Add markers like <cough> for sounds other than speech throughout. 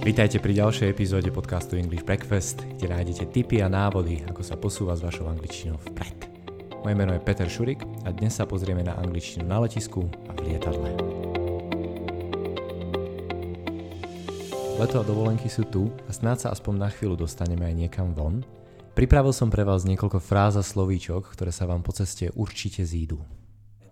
Vítajte pri ďalšej epizóde podcastu English Breakfast, kde nájdete tipy a návody, ako sa posúva s vašou angličtinou vpred. Moje meno je Peter Šurik a dnes sa pozrieme na angličtinu na letisku a v lietadle. Leto a dovolenky sú tu a snáď sa aspoň na chvíľu dostaneme aj niekam von. Pripravil som pre vás niekoľko fráz a slovíčok, ktoré sa vám po ceste určite zídu.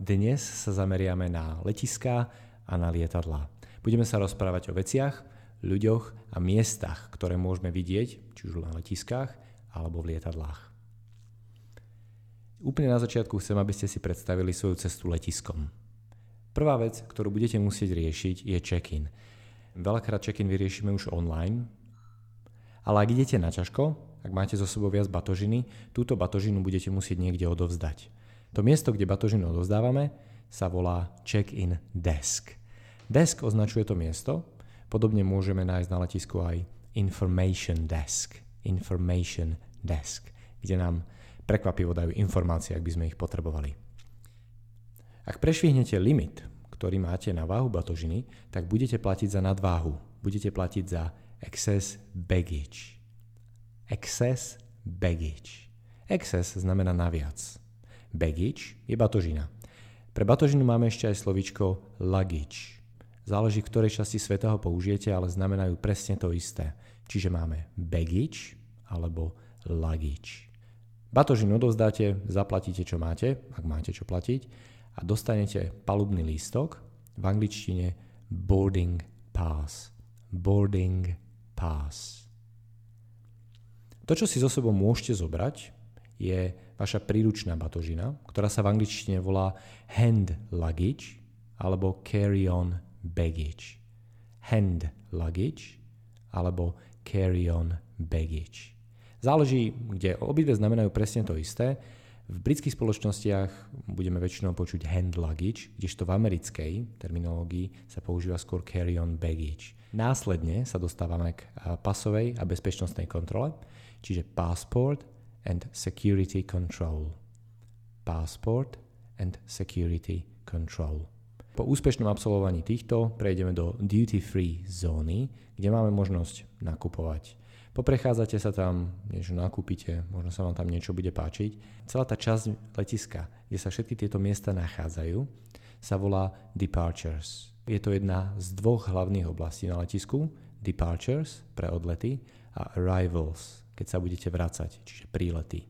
Dnes sa zameriame na letiská a na lietadlá. Budeme sa rozprávať o veciach, ľuďoch a miestach, ktoré môžeme vidieť, či už na letiskách alebo v lietadlách. Úplne na začiatku chcem, aby ste si predstavili svoju cestu letiskom. Prvá vec, ktorú budete musieť riešiť, je check-in. Veľakrát check-in vyriešime už online, ale ak idete na ťažko, ak máte zo sebou viac batožiny, túto batožinu budete musieť niekde odovzdať. To miesto, kde batožinu odovzdávame, sa volá check-in desk. Desk označuje to miesto, Podobne môžeme nájsť na letisku aj information desk. Information desk, kde nám prekvapivo dajú informácie, ak by sme ich potrebovali. Ak prešvihnete limit, ktorý máte na váhu batožiny, tak budete platiť za nadváhu. Budete platiť za excess baggage. Excess baggage. Excess znamená naviac. Baggage je batožina. Pre batožinu máme ešte aj slovičko luggage. Záleží, v ktorej časti sveta ho použijete, ale znamenajú presne to isté. Čiže máme baggage alebo luggage. Batožin odovzdáte, zaplatíte čo máte, ak máte čo platiť a dostanete palubný lístok, v angličtine boarding pass. Boarding pass. To, čo si zo sebou môžete zobrať, je vaša príručná batožina, ktorá sa v angličtine volá hand luggage alebo carry-on baggage, hand luggage alebo carry-on baggage. Záleží, kde obidve znamenajú presne to isté. V britských spoločnostiach budeme väčšinou počuť hand luggage, kdežto v americkej terminológii sa používa skôr carry-on baggage. Následne sa dostávame k pasovej a bezpečnostnej kontrole, čiže passport and security control. Passport and security control. Po úspešnom absolvovaní týchto prejdeme do duty free zóny, kde máme možnosť nakupovať. Poprechádzate sa tam, niečo nakúpite, možno sa vám tam niečo bude páčiť. Celá tá časť letiska, kde sa všetky tieto miesta nachádzajú, sa volá departures. Je to jedna z dvoch hlavných oblastí na letisku, departures pre odlety a arrivals, keď sa budete vrácať, čiže prílety.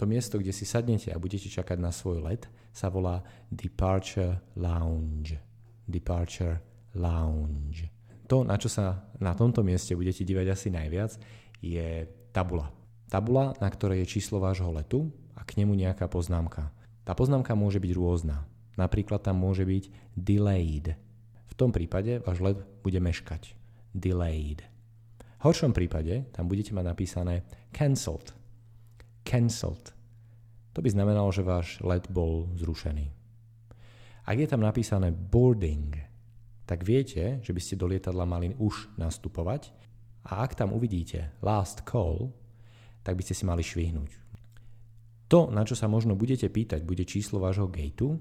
To miesto, kde si sadnete a budete čakať na svoj let, sa volá Departure Lounge. Departure Lounge. To, na čo sa na tomto mieste budete dívať asi najviac, je tabula. Tabula, na ktorej je číslo vášho letu a k nemu nejaká poznámka. Tá poznámka môže byť rôzna. Napríklad tam môže byť delayed. V tom prípade váš let bude meškať. Delayed. V horšom prípade tam budete mať napísané cancelled cancelled. To by znamenalo, že váš let bol zrušený. Ak je tam napísané boarding, tak viete, že by ste do lietadla mali už nastupovať a ak tam uvidíte last call, tak by ste si mali švihnúť. To, na čo sa možno budete pýtať, bude číslo vášho gateu,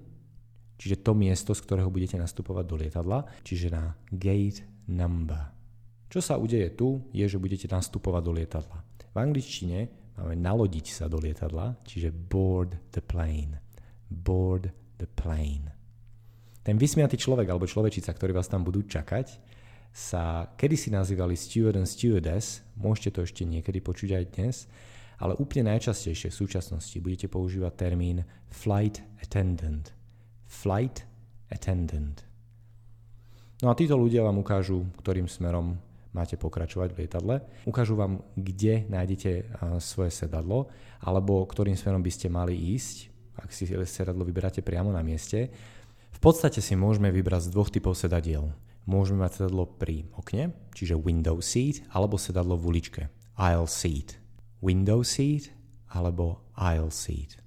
čiže to miesto, z ktorého budete nastupovať do lietadla, čiže na gate number. Čo sa udeje tu, je, že budete nastupovať do lietadla. V angličtine máme nalodiť sa do lietadla, čiže board the plane. Board the plane. Ten vysmiatý človek alebo človečica, ktorí vás tam budú čakať, sa kedysi nazývali steward and stewardess, môžete to ešte niekedy počuť aj dnes, ale úplne najčastejšie v súčasnosti budete používať termín flight attendant. Flight attendant. No a títo ľudia vám ukážu, ktorým smerom máte pokračovať v lietadle. Ukážu vám, kde nájdete svoje sedadlo, alebo ktorým smerom by ste mali ísť, ak si sedadlo vyberáte priamo na mieste. V podstate si môžeme vybrať z dvoch typov sedadiel. Môžeme mať sedadlo pri okne, čiže window seat, alebo sedadlo v uličke, aisle seat. Window seat alebo aisle seat.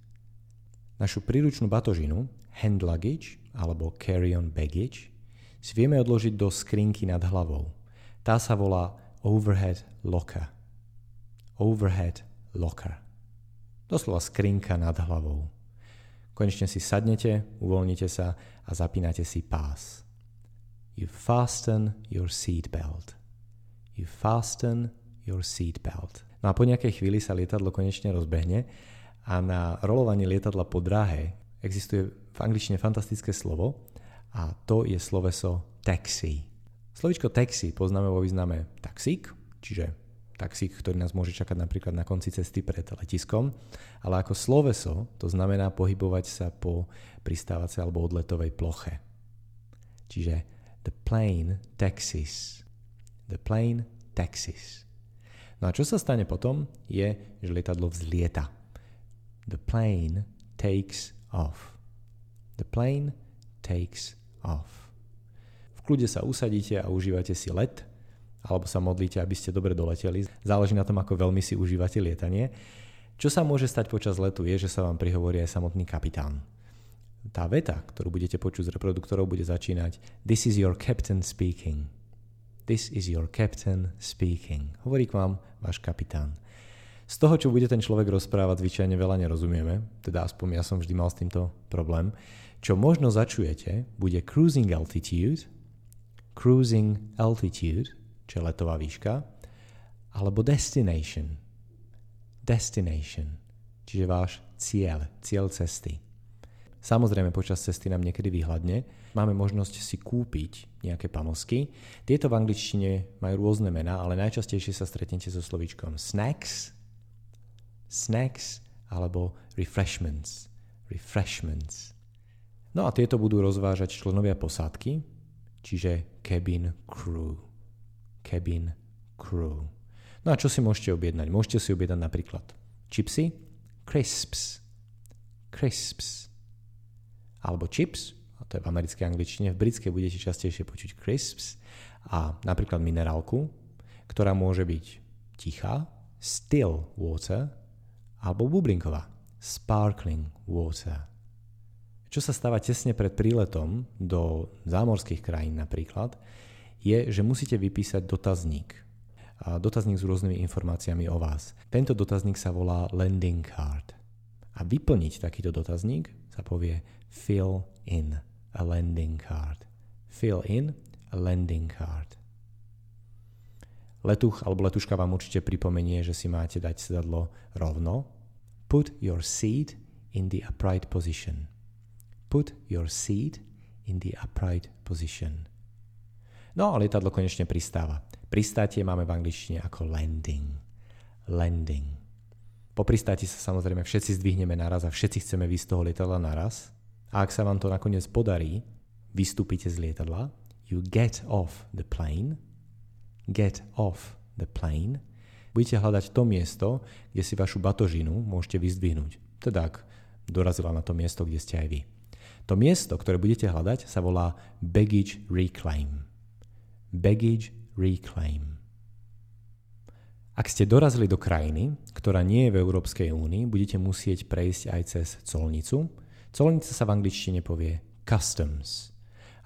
Našu príručnú batožinu, hand luggage alebo carry-on baggage, si vieme odložiť do skrinky nad hlavou. Tá sa volá overhead locker. Overhead locker. Doslova skrinka nad hlavou. Konečne si sadnete, uvoľnite sa a zapínate si pás. You fasten your seat belt. You fasten your seatbelt. No a po nejakej chvíli sa lietadlo konečne rozbehne a na rolovanie lietadla po dráhe existuje v angličtine fantastické slovo a to je sloveso taxi. Slovičko taxi poznáme vo význame taxík, čiže taxík, ktorý nás môže čakať napríklad na konci cesty pred letiskom, ale ako sloveso to znamená pohybovať sa po pristávacej alebo odletovej ploche. Čiže the plane taxis. The plane taxis. No a čo sa stane potom je, že lietadlo vzlieta. The plane takes off. The plane takes off. Kľude sa usadíte a užívate si let, alebo sa modlíte, aby ste dobre doleteli. Záleží na tom, ako veľmi si užívate lietanie. Čo sa môže stať počas letu je, že sa vám prihovorí aj samotný kapitán. Tá veta, ktorú budete počuť z reproduktorov, bude začínať This is your captain speaking. This is your captain speaking. Hovorí k vám váš kapitán. Z toho, čo bude ten človek rozprávať, zvyčajne veľa nerozumieme, teda aspoň ja som vždy mal s týmto problém. Čo možno začujete, bude cruising altitude, cruising altitude, čo je letová výška, alebo destination, destination, čiže váš cieľ, cieľ cesty. Samozrejme, počas cesty nám niekedy vyhľadne. Máme možnosť si kúpiť nejaké panosky. Tieto v angličtine majú rôzne mená, ale najčastejšie sa stretnete so slovíčkom snacks, snacks alebo refreshments. Refreshments. No a tieto budú rozvážať členovia posádky, čiže cabin crew. Cabin crew. No a čo si môžete objednať? Môžete si objednať napríklad chipsy, crisps, crisps, alebo chips, a to je v americkej angličtine, v britskej budete častejšie počuť crisps a napríklad minerálku, ktorá môže byť tichá, still water, alebo bublinková, sparkling water. Čo sa stáva tesne pred príletom do zámorských krajín napríklad, je, že musíte vypísať dotazník. A dotazník s rôznymi informáciami o vás. Tento dotazník sa volá landing card. A vyplniť takýto dotazník sa povie fill in a lending card. Fill in a lending card. Letuch alebo letuška vám určite pripomenie, že si máte dať sedadlo rovno. Put your seat in the upright position. Put your seat in the upright position. No a lietadlo konečne pristáva. Pristátie máme v angličtine ako landing. Landing. Po pristáti sa samozrejme všetci zdvihneme naraz a všetci chceme výjsť z toho lietadla naraz. A ak sa vám to nakoniec podarí, vystúpite z lietadla, you get off the plane, get off the plane, budete hľadať to miesto, kde si vašu batožinu môžete vyzdvihnúť. Teda ak dorazila na to miesto, kde ste aj vy. To miesto, ktoré budete hľadať, sa volá baggage reclaim. Baggage reclaim. Ak ste dorazili do krajiny, ktorá nie je v Európskej únii, budete musieť prejsť aj cez colnicu, Colnica sa v angličtine povie customs.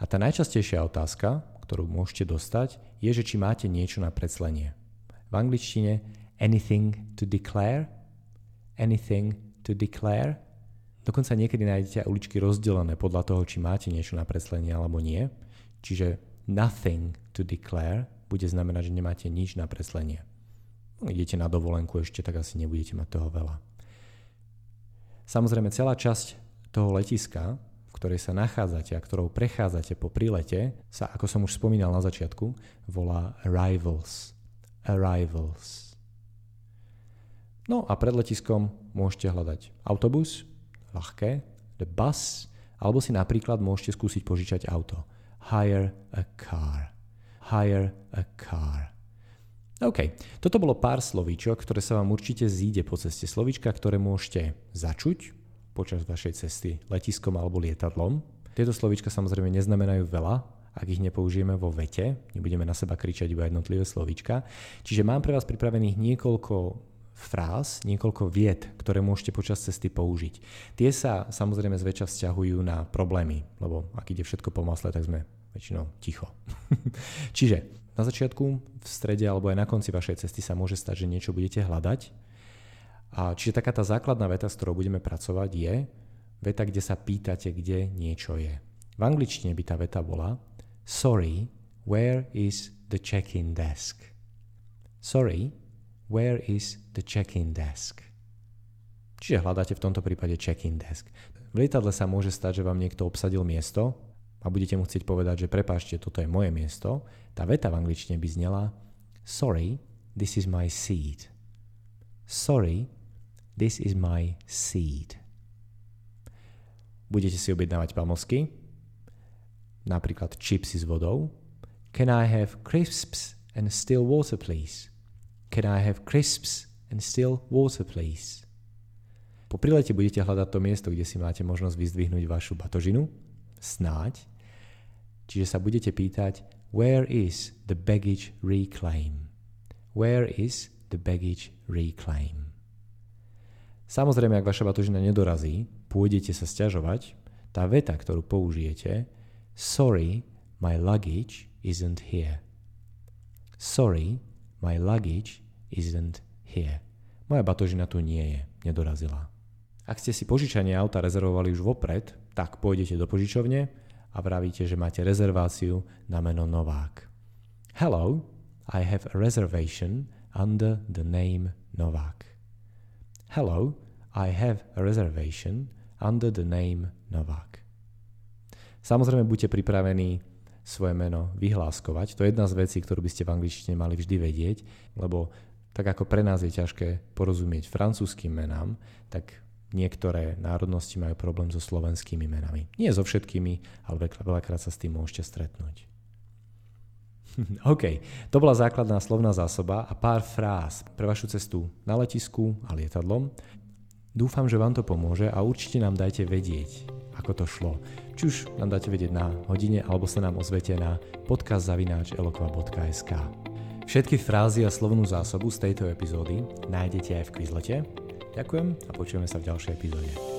A tá najčastejšia otázka, ktorú môžete dostať, je, že či máte niečo na preclenie. V angličtine anything to declare, anything to declare. Dokonca niekedy nájdete aj uličky rozdelené podľa toho, či máte niečo na preclenie alebo nie. Čiže nothing to declare bude znamenať, že nemáte nič na preslenie. No, idete na dovolenku ešte, tak asi nebudete mať toho veľa. Samozrejme, celá časť toho letiska, v ktorej sa nachádzate a ktorou prechádzate po prílete, sa, ako som už spomínal na začiatku, volá arrivals. Arrivals. No a pred letiskom môžete hľadať autobus, ľahké, the bus, alebo si napríklad môžete skúsiť požičať auto. Hire a car. Hire a car. OK, toto bolo pár slovíčok, ktoré sa vám určite zíde po ceste. Slovíčka, ktoré môžete začuť, počas vašej cesty letiskom alebo lietadlom. Tieto slovíčka samozrejme neznamenajú veľa, ak ich nepoužijeme vo vete, nebudeme na seba kričať iba jednotlivé slovíčka. Čiže mám pre vás pripravených niekoľko fráz, niekoľko vied, ktoré môžete počas cesty použiť. Tie sa samozrejme zväčša vzťahujú na problémy, lebo ak ide všetko po masle, tak sme väčšinou ticho. <laughs> Čiže na začiatku, v strede alebo aj na konci vašej cesty sa môže stať, že niečo budete hľadať a čiže taká tá základná veta, s ktorou budeme pracovať, je veta, kde sa pýtate, kde niečo je. V angličtine by tá veta bola Sorry, where is the check-in desk? Sorry, where is the check-in desk? Čiže hľadáte v tomto prípade check-in desk. V lietadle sa môže stať, že vám niekto obsadil miesto a budete mu chcieť povedať, že prepáčte, toto je moje miesto. Tá veta v angličtine by znela Sorry, this is my seat. Sorry, this is my seat. Budete si objednávať pamosky, napríklad čipsy s vodou. Can I have crisps and still water please? Can I have crisps and still water please? Po prilete budete hľadať to miesto, kde si máte možnosť vyzdvihnúť vašu batožinu, snáď, čiže sa budete pýtať, where is the baggage reclaim? Where is the baggage reclaim? Samozrejme, ak vaša batožina nedorazí, pôjdete sa sťažovať, tá veta, ktorú použijete, sorry, my luggage isn't here. Sorry, my luggage isn't here. Moja batožina tu nie je, nedorazila. Ak ste si požičanie auta rezervovali už vopred, tak pôjdete do požičovne a vravíte, že máte rezerváciu na meno Novák. Hello, I have a reservation under the name Novák. Hello, I have a reservation under the name Novák. Samozrejme, buďte pripravení svoje meno vyhláskovať. To je jedna z vecí, ktorú by ste v angličtine mali vždy vedieť, lebo tak ako pre nás je ťažké porozumieť francúzským menám, tak niektoré národnosti majú problém so slovenskými menami. Nie so všetkými, ale veľakrát sa s tým môžete stretnúť. <laughs> OK, to bola základná slovná zásoba a pár fráz pre vašu cestu na letisku a lietadlom. Dúfam, že vám to pomôže a určite nám dajte vedieť, ako to šlo. Či už nám dáte vedieť na hodine, alebo sa nám ozvete na podcast.elokva.sk. Všetky frázy a slovnú zásobu z tejto epizódy nájdete aj v Quizlete. Ďakujem a počujeme sa v ďalšej epizóde.